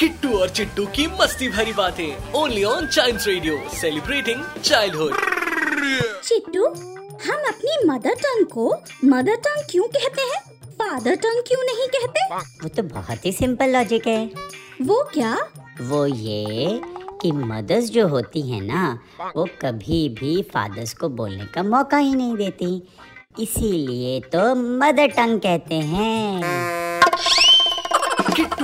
किट्टू और चिट्टू की मस्ती भरी बातें। Only on child radio celebrating childhood Chittu हम अपनी मदर टंग को मदर टंग क्यों कहते हैं? फादर टंग क्यों नहीं कहते? वो तो बहुत ही सिंपल लॉजिक है। वो क्या? वो ये कि मदर्स जो होती है ना वो कभी भी फादर्स को बोलने का मौका ही नहीं देती। इसीलिए तो मदर टंग कहते हैं।